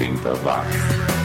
80 watts.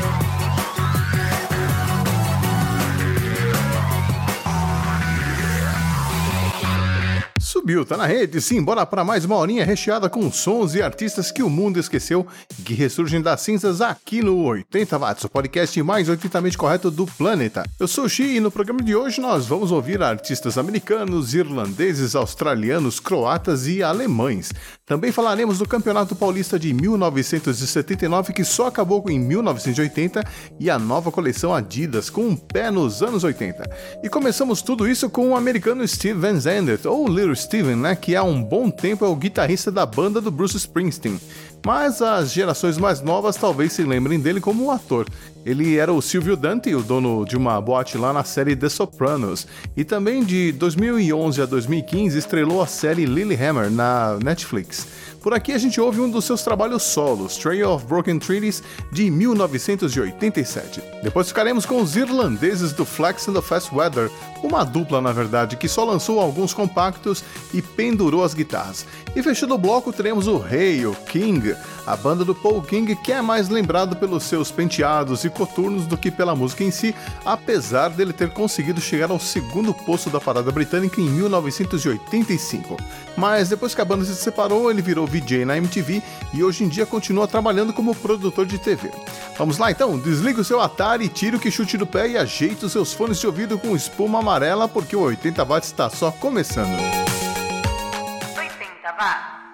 Subiu, tá na rede, sim, bora para mais uma horinha recheada com sons e artistas que o mundo esqueceu que ressurgem das cinzas aqui no 80 Watts, o podcast mais 80mente correto do planeta. Eu sou o Xi e no programa de hoje nós vamos ouvir artistas americanos, irlandeses, australianos, croatas e alemães. Também falaremos do Campeonato Paulista de 1979 que só acabou em 1980 e a nova coleção Adidas com um pé nos anos 80. E começamos tudo isso com o americano Steve Van Zandt, ou Little Steve Steven, né, que há um bom tempo é o guitarrista da banda do Bruce Springsteen, mas as gerações mais novas talvez se lembrem dele como um ator. Ele era o Silvio Dante, o dono de uma boate lá na série The Sopranos, e também de 2011 a 2015 estrelou a série Lilyhammer na Netflix. Por aqui a gente ouve um dos seus trabalhos solos, Trail of Broken Treaties, de 1987. Depois ficaremos com os irlandeses do Flex and the Fast Weather, uma dupla na verdade que só lançou alguns compactos e pendurou as guitarras. E fechando o bloco teremos o Rei, o King, a banda do Paul King que é mais lembrado pelos seus penteados e coturnos do que pela música em si, apesar dele ter conseguido chegar ao segundo posto da parada britânica em 1985. Mas depois que a banda se separou, ele virou VJ na MTV e hoje em dia continua trabalhando como produtor de TV. Vamos lá então, desliga o seu Atari, tira o que chute do pé e ajeite os seus fones de ouvido com espuma amarela porque o 80 watts está só começando. 80 watts.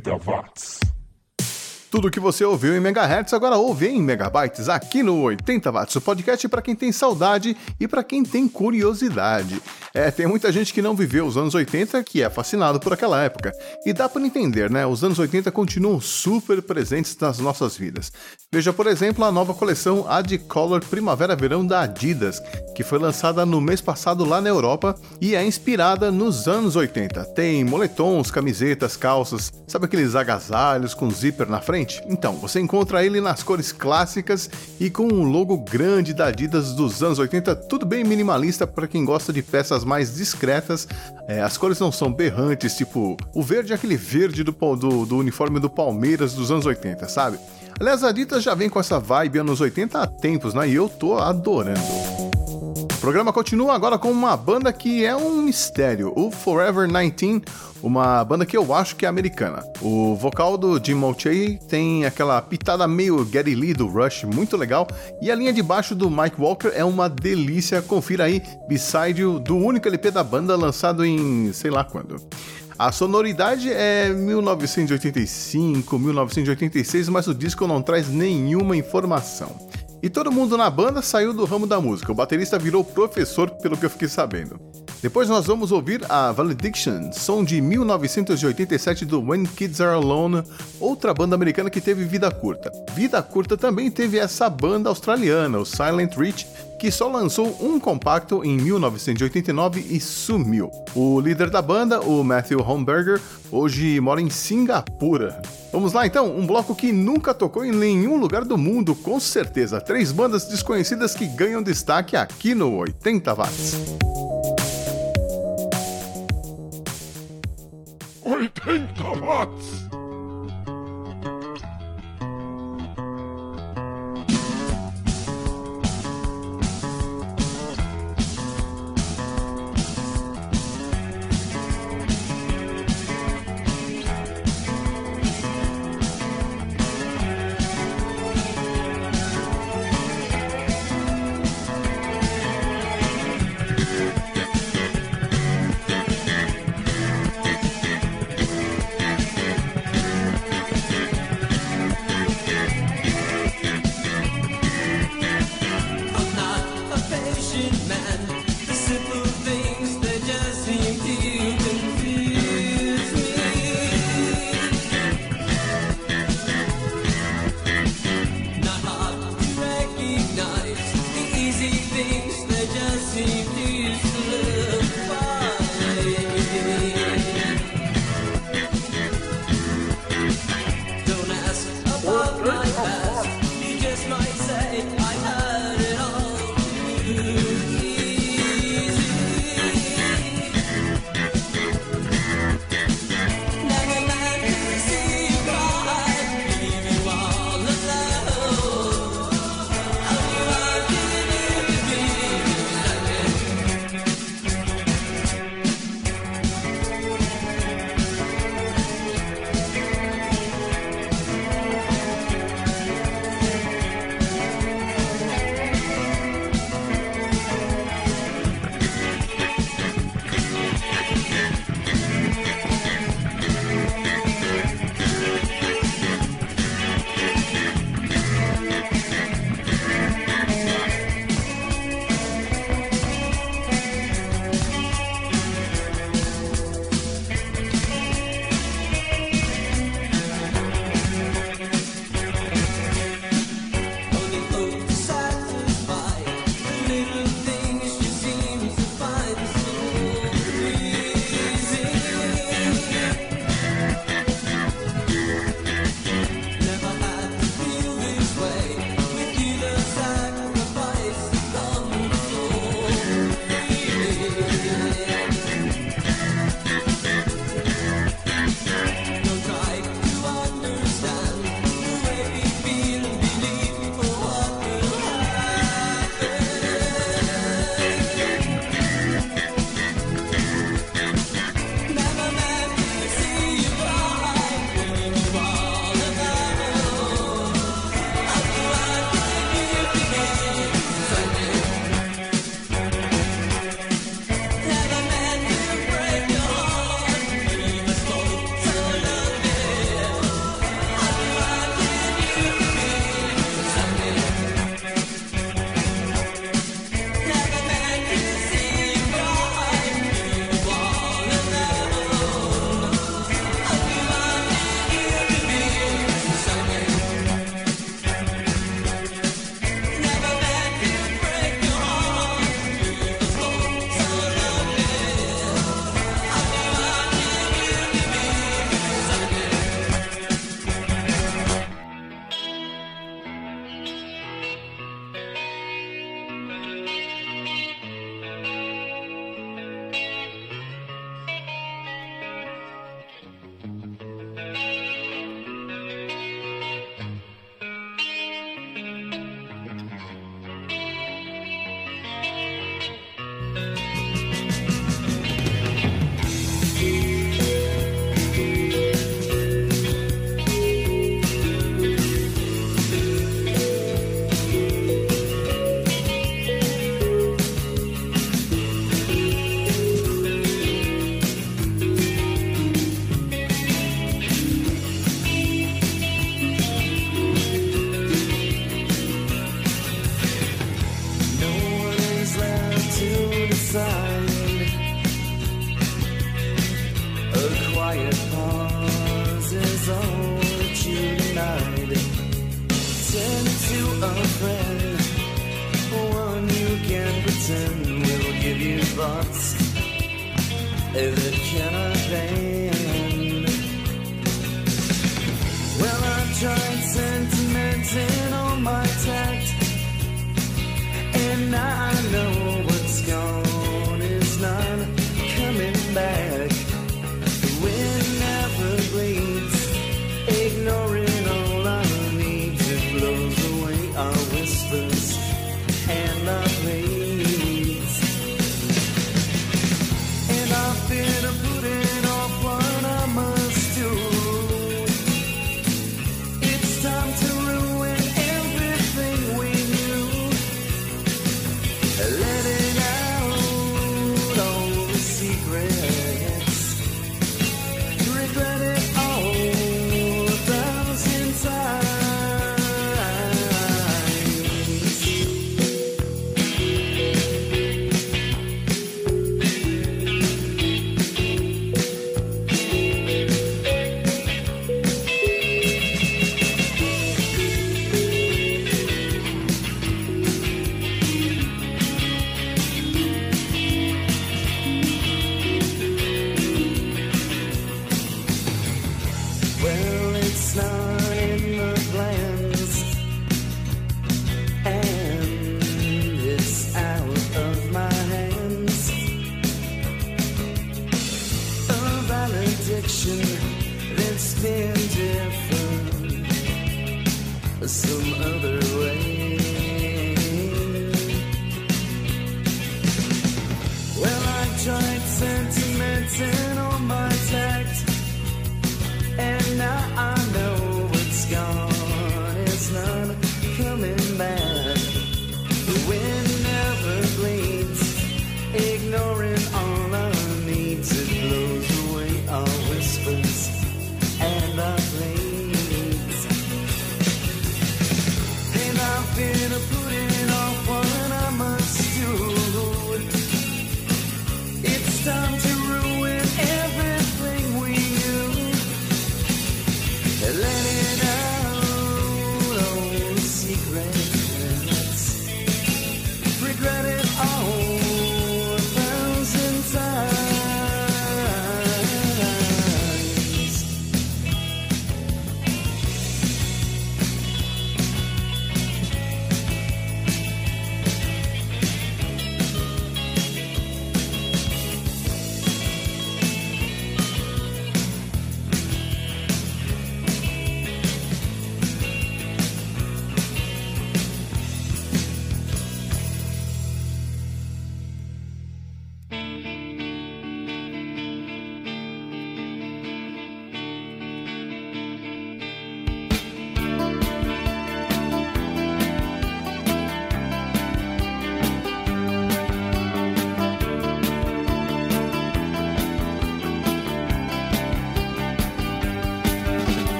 80 watts. Tudo que você ouviu em megahertz agora ouve em megabytes aqui no 80 watts, o podcast para quem tem saudade e para quem tem curiosidade. É, tem muita gente que não viveu os anos 80 que é fascinado por aquela época. E dá para entender, né? Os anos 80 continuam super presentes nas nossas vidas. Veja, por exemplo, a nova coleção Adcolor Primavera-Verão da Adidas, que foi lançada no mês passado lá na Europa e é inspirada nos anos 80. Tem moletons, camisetas, calças, sabe aqueles agasalhos com zíper na frente? Então, você encontra ele nas cores clássicas e com um logo grande da Adidas dos anos 80, tudo bem minimalista para quem gosta de peças mais discretas. É, as cores não são berrantes, tipo o verde é aquele verde do, do, do uniforme do Palmeiras dos anos 80, sabe? Aliás, a Adidas já vem com essa vibe anos 80 há tempos, né? E eu tô adorando. O programa continua agora com uma banda que é um mistério, o Forever 19, uma banda que eu acho que é americana. O vocal do Jim Mulcahy tem aquela pitada meio Getty Lee do Rush, muito legal, e a linha de baixo do Mike Walker é uma delícia. Confira aí, Beside You, do único LP da banda lançado em sei lá quando. A sonoridade é 1985, 1986, mas o disco não traz nenhuma informação. E todo mundo na banda saiu do ramo da música. O baterista virou professor, pelo que eu fiquei sabendo. Depois nós vamos ouvir a Valediction, som de 1987 do When Kids Are Alone, outra banda americana que teve vida curta. Vida curta também teve essa banda australiana, o Silent Reach, que só lançou um compacto em 1989 e sumiu. O líder da banda, o Matthew Homberger, hoje mora em Singapura. Vamos lá então, um bloco que nunca tocou em nenhum lugar do mundo, com certeza. Três bandas desconhecidas que ganham destaque aqui no 80 Watts. 80 Watts!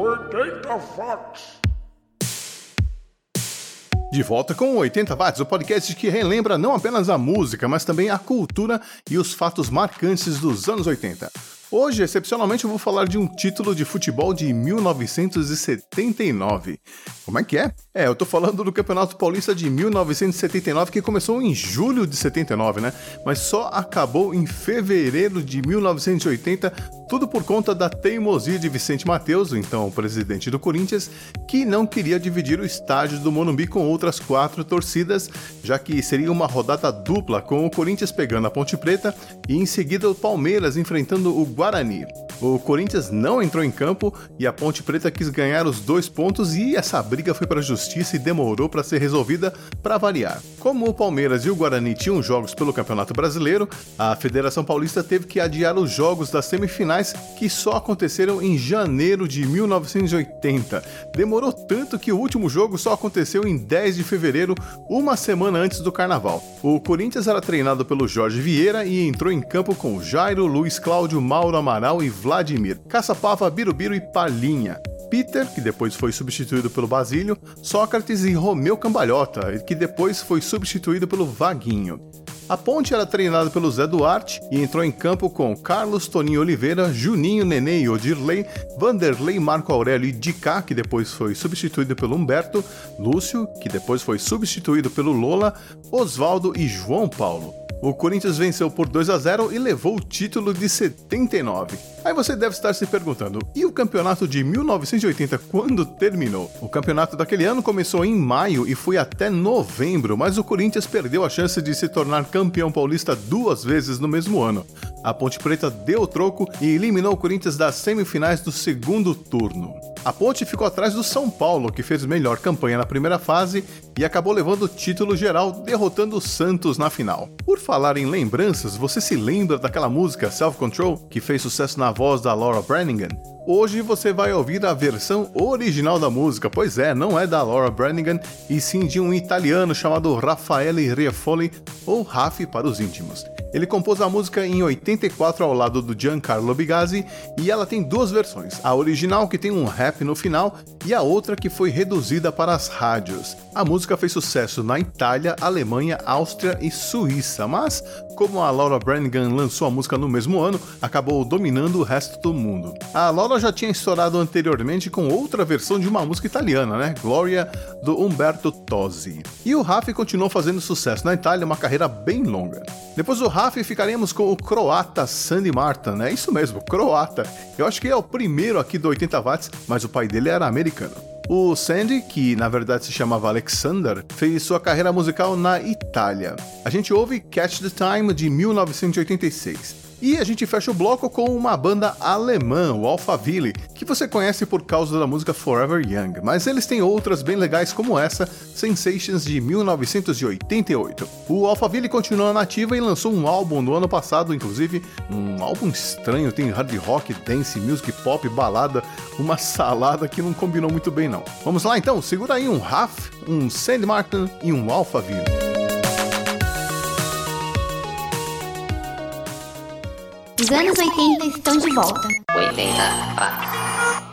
80 Watts. De volta com 80 Watts, o podcast que relembra não apenas a música, mas também a cultura e os fatos marcantes dos anos 80. Hoje, excepcionalmente, eu vou falar de um título de futebol de 1979. Como é que é? É, eu tô falando do Campeonato Paulista de 1979, que começou em julho de 79, né? Mas só acabou em fevereiro de 1980, tudo por conta da teimosia de Vicente Mateus, então presidente do Corinthians, que não queria dividir o estádio do Morumbi com outras quatro torcidas, já que seria uma rodada dupla, com o Corinthians pegando a Ponte Preta e em seguida o Palmeiras enfrentando o Guarani. O Corinthians não entrou em campo e a Ponte Preta quis ganhar os dois pontos e essa briga foi para a justiça e demorou para ser resolvida para variar. Como o Palmeiras e o Guarani tinham jogos pelo Campeonato Brasileiro, a Federação Paulista teve que adiar os jogos das semifinais que só aconteceram em janeiro de 1980. Demorou tanto que o último jogo só aconteceu em 10 de fevereiro, uma semana antes do Carnaval. O Corinthians era treinado pelo Jorge Vieira e entrou em campo com Jairo, Luiz Cláudio, Mauro Amaral e Vladimir, Caçapava, Birubiru e Palinha. Peter, que depois foi substituído pelo Basílio, Sócrates e Romeu Cambalhota, que depois foi substituído pelo Vaguinho. A ponte era treinada pelo Zé Duarte e entrou em campo com Carlos Toninho Oliveira, Juninho Nenê e Odirley, Vanderlei Marco Aurélio e Dicá, que depois foi substituído pelo Humberto, Lúcio, que depois foi substituído pelo Lola, Oswaldo e João Paulo. O Corinthians venceu por 2 a 0 e levou o título de 79. Aí você deve estar se perguntando: e o campeonato de 1980 quando terminou? O campeonato daquele ano começou em maio e foi até novembro, mas o Corinthians perdeu a chance de se tornar campeão paulista duas vezes no mesmo ano. A Ponte Preta deu o troco e eliminou o Corinthians das semifinais do segundo turno. A Ponte ficou atrás do São Paulo, que fez melhor campanha na primeira fase e acabou levando o título geral, derrotando o Santos na final. Por falar em lembranças, você se lembra daquela música Self Control, que fez sucesso na voz da Laura Branigan? Hoje você vai ouvir a versão original da música, pois é, não é da Laura Branigan, e sim de um italiano chamado Raffaele Rieffoli, ou Raffi para os íntimos. Ele compôs a música em 84 ao lado do Giancarlo Bigazzi e ela tem duas versões: a original que tem um rap no final e a outra que foi reduzida para as rádios. A música fez sucesso na Itália, Alemanha, Áustria e Suíça, mas como a Laura Branigan lançou a música no mesmo ano, acabou dominando o resto do mundo. A Laura já tinha estourado anteriormente com outra versão de uma música italiana, né? Gloria do Umberto Tozzi. E o Raffi continuou fazendo sucesso na Itália, uma carreira bem longa. Depois do Raf ficaremos com o croata Sandy Martin, é isso mesmo, croata. Eu acho que é o primeiro aqui do 80 watts, mas o pai dele era americano. O Sandy, que na verdade se chamava Alexander, fez sua carreira musical na Itália. A gente ouve Catch the Time de 1986. E a gente fecha o bloco com uma banda alemã, o Alphaville, que você conhece por causa da música Forever Young, mas eles têm outras bem legais como essa, Sensations de 1988. O Alphaville continua nativa e lançou um álbum no ano passado, inclusive, um álbum estranho, tem hard rock, dance, music pop, balada, uma salada que não combinou muito bem não. Vamos lá então, segura aí um Raf, um Sandy Martin e um Alphaville. Os anos 80 estão de volta. 80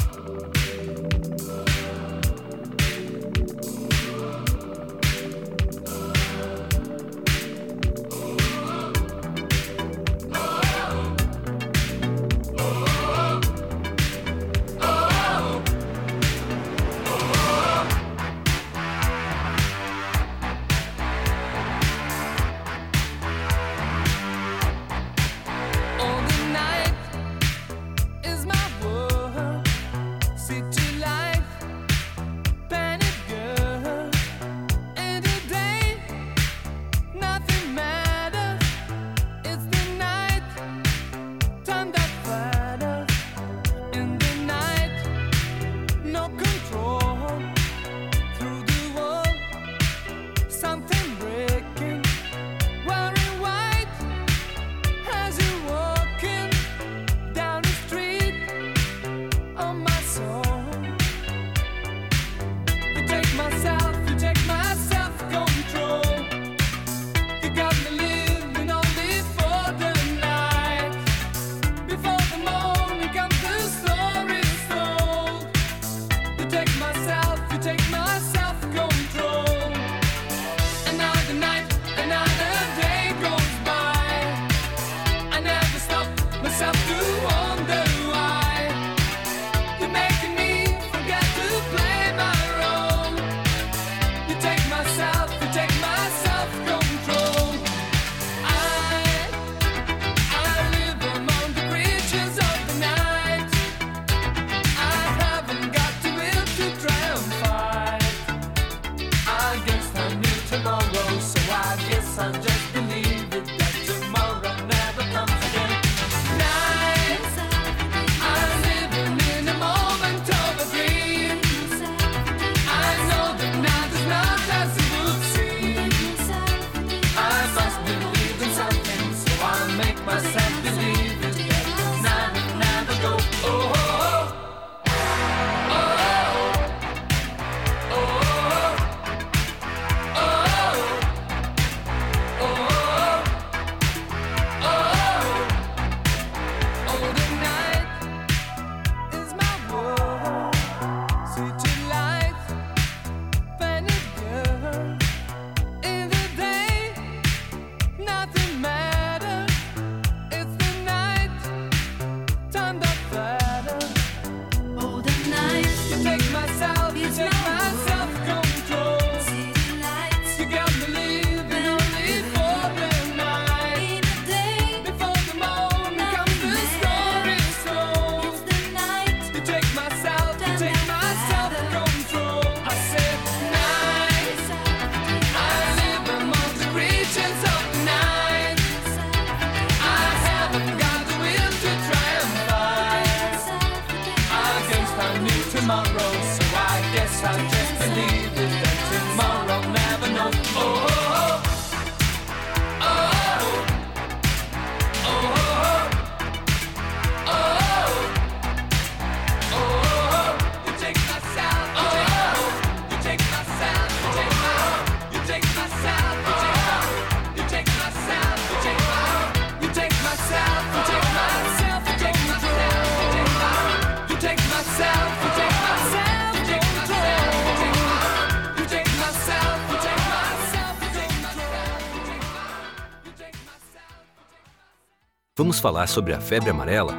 Vamos falar sobre a febre amarela?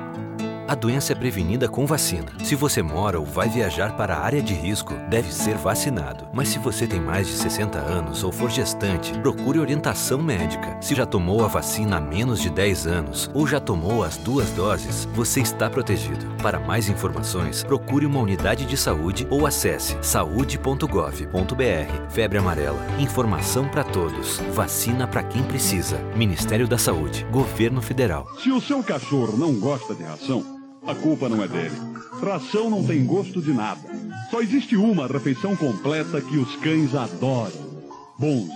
A doença é prevenida com vacina. Se você mora ou vai viajar para a área de risco, deve ser vacinado. Mas se você tem mais de 60 anos ou for gestante, procure orientação médica. Se já tomou a vacina há menos de 10 anos ou já tomou as duas doses, você está protegido. Para mais informações, procure uma unidade de saúde ou acesse saude.gov.br. Febre amarela. Informação para todos. Vacina para quem precisa. Ministério da Saúde. Governo Federal. Se o seu cachorro não gosta de ração, a culpa não é dele. Ração não tem gosto de nada. Só existe uma refeição completa que os cães adoram: Bonzo.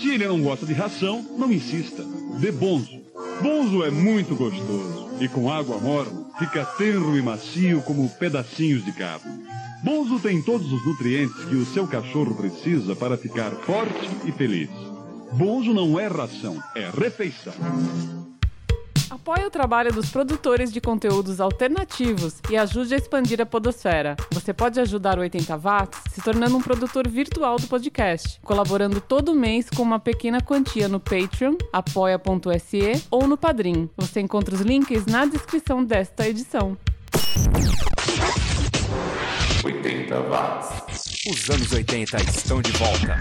Se ele não gosta de ração, não insista. Dê Bonzo. Bonzo é muito gostoso e com água morna fica tenro e macio como pedacinhos de carne. Bonzo tem todos os nutrientes que o seu cachorro precisa para ficar forte e feliz. Bonzo não é ração, é refeição. Apoie o trabalho dos produtores de conteúdos alternativos e ajude a expandir a podosfera. Você pode ajudar o 80 Watts se tornando um produtor virtual do podcast, colaborando todo mês com uma pequena quantia no Patreon, apoia.se ou no Padrim. Você encontra os links na descrição desta edição. 80 watts. Os anos 80 estão de volta.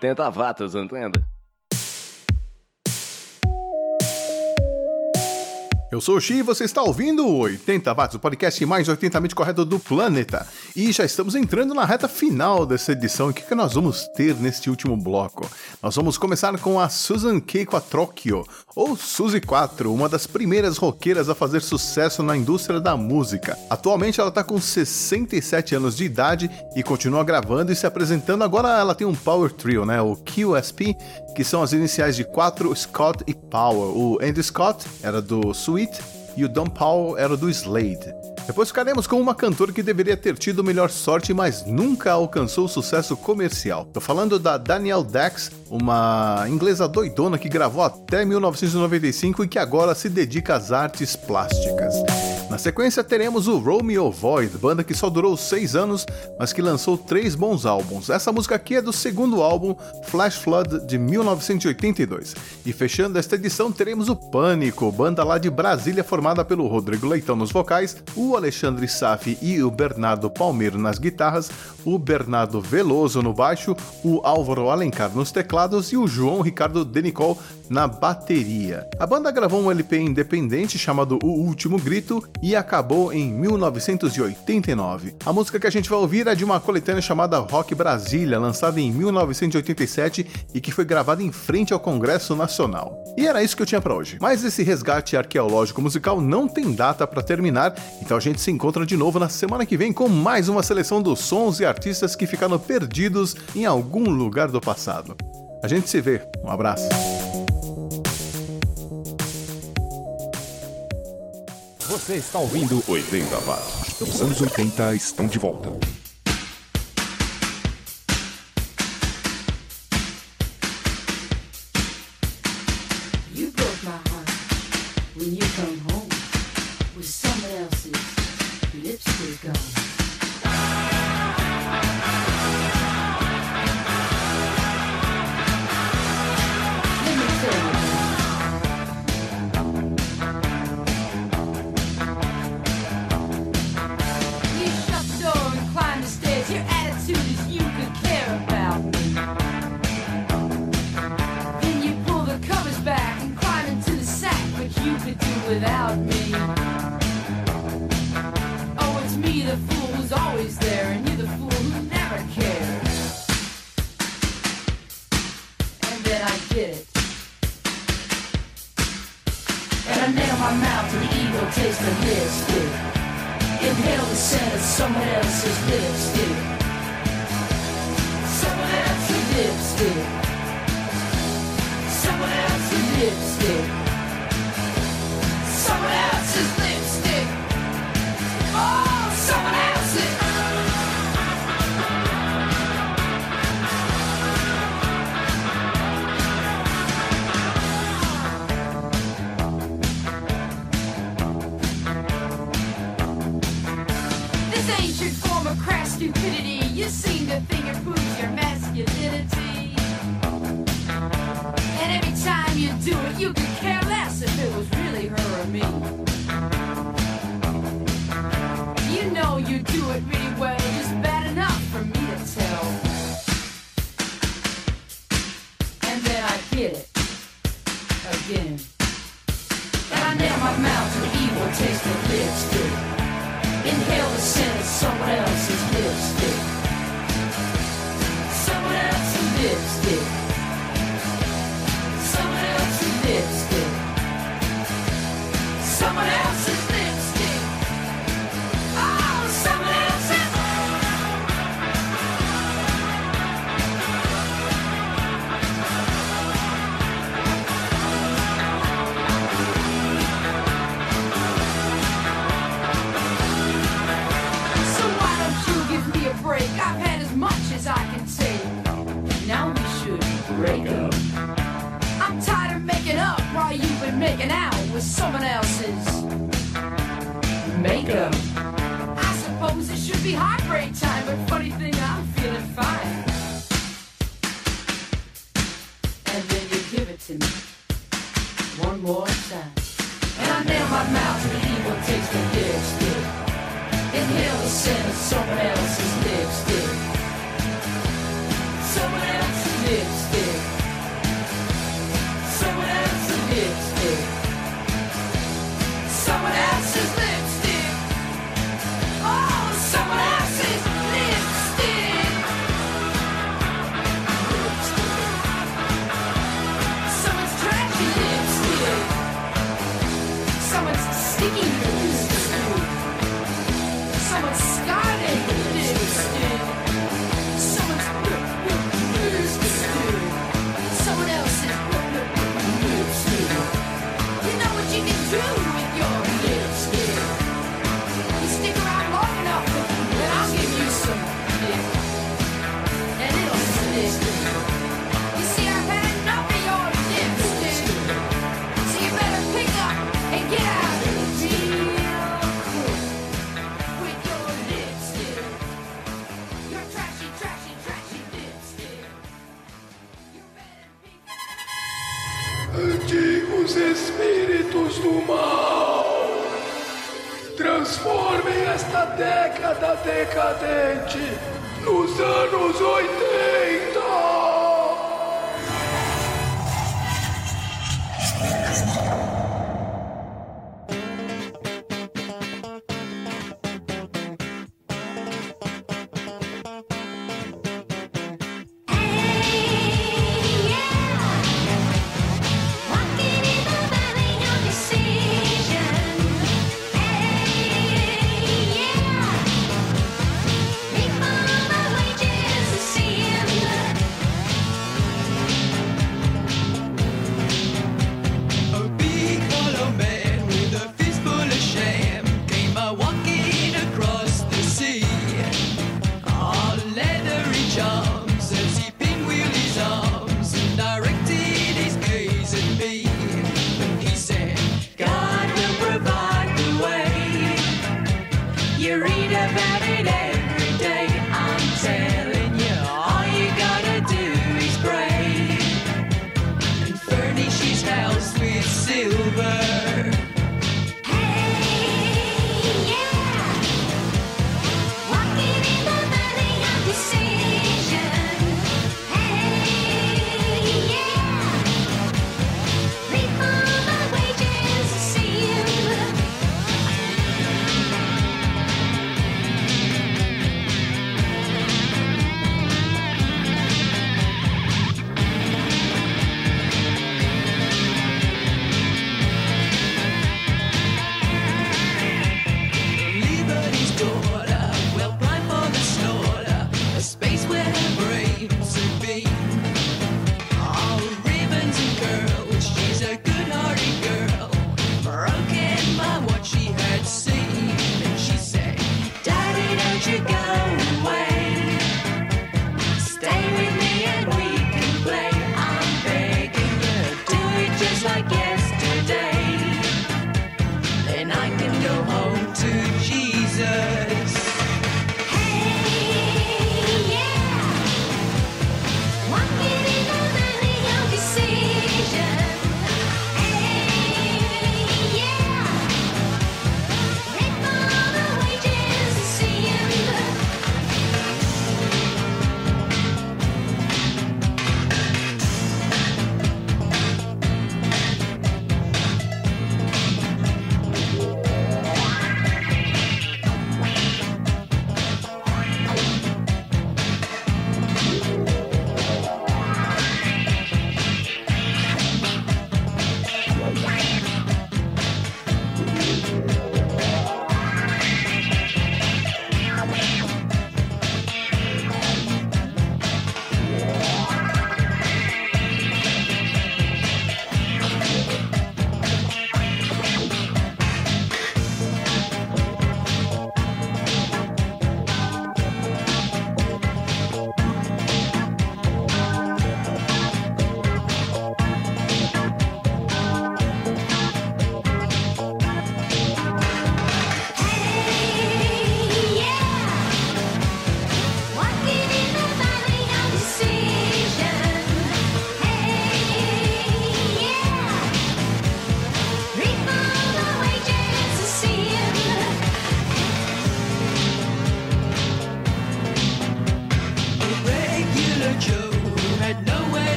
80 watts, entende? Eu sou o Xi e você está ouvindo o 80 Watts, o podcast mais 80mente correto do planeta. E já estamos entrando na reta final dessa edição. O que, que nós vamos ter neste último bloco? Nós vamos começar com a Susan K. Quattrocchio, ou Suzy 4, uma das primeiras roqueiras a fazer sucesso na indústria da música. Atualmente ela está com 67 anos de idade e continua gravando e se apresentando. Agora ela tem um power trio, né? O QSP, que são as iniciais de 4, Scott e Power. O Andy Scott era do Sweet e o Don Powell era do Slade. Depois ficaremos com uma cantora que deveria ter tido melhor sorte, mas nunca alcançou sucesso comercial. Tô falando da Danielle Dax, uma inglesa doidona que gravou até 1995 e que agora se dedica às artes plásticas. Na sequência teremos o Romeo Void, banda que só durou seis anos, mas que lançou três bons álbuns. Essa música aqui é do segundo álbum, Flash Flood, de 1982. E fechando esta edição teremos o Pânico, banda lá de Brasília formada pelo Rodrigo Leitão nos vocais, o Alexandre Safi e o Bernardo Palmeiro nas guitarras, o Bernardo Veloso no baixo, o Álvaro Alencar nos teclados e o João Ricardo Denicol na bateria. A banda gravou um LP independente chamado O Último Grito e acabou em 1989. A música que a gente vai ouvir é de uma coletânea chamada Rock Brasília, lançada em 1987 e que foi gravada em frente ao Congresso Nacional. E era isso que eu tinha para hoje. Mas esse resgate arqueológico musical não tem data para terminar, então a gente se encontra de novo na semana que vem com mais uma seleção dos sons e artistas que ficaram perdidos em algum lugar do passado. A gente se vê. Um abraço. Você está ouvindo 80 watts. Os anos 80 estão de volta.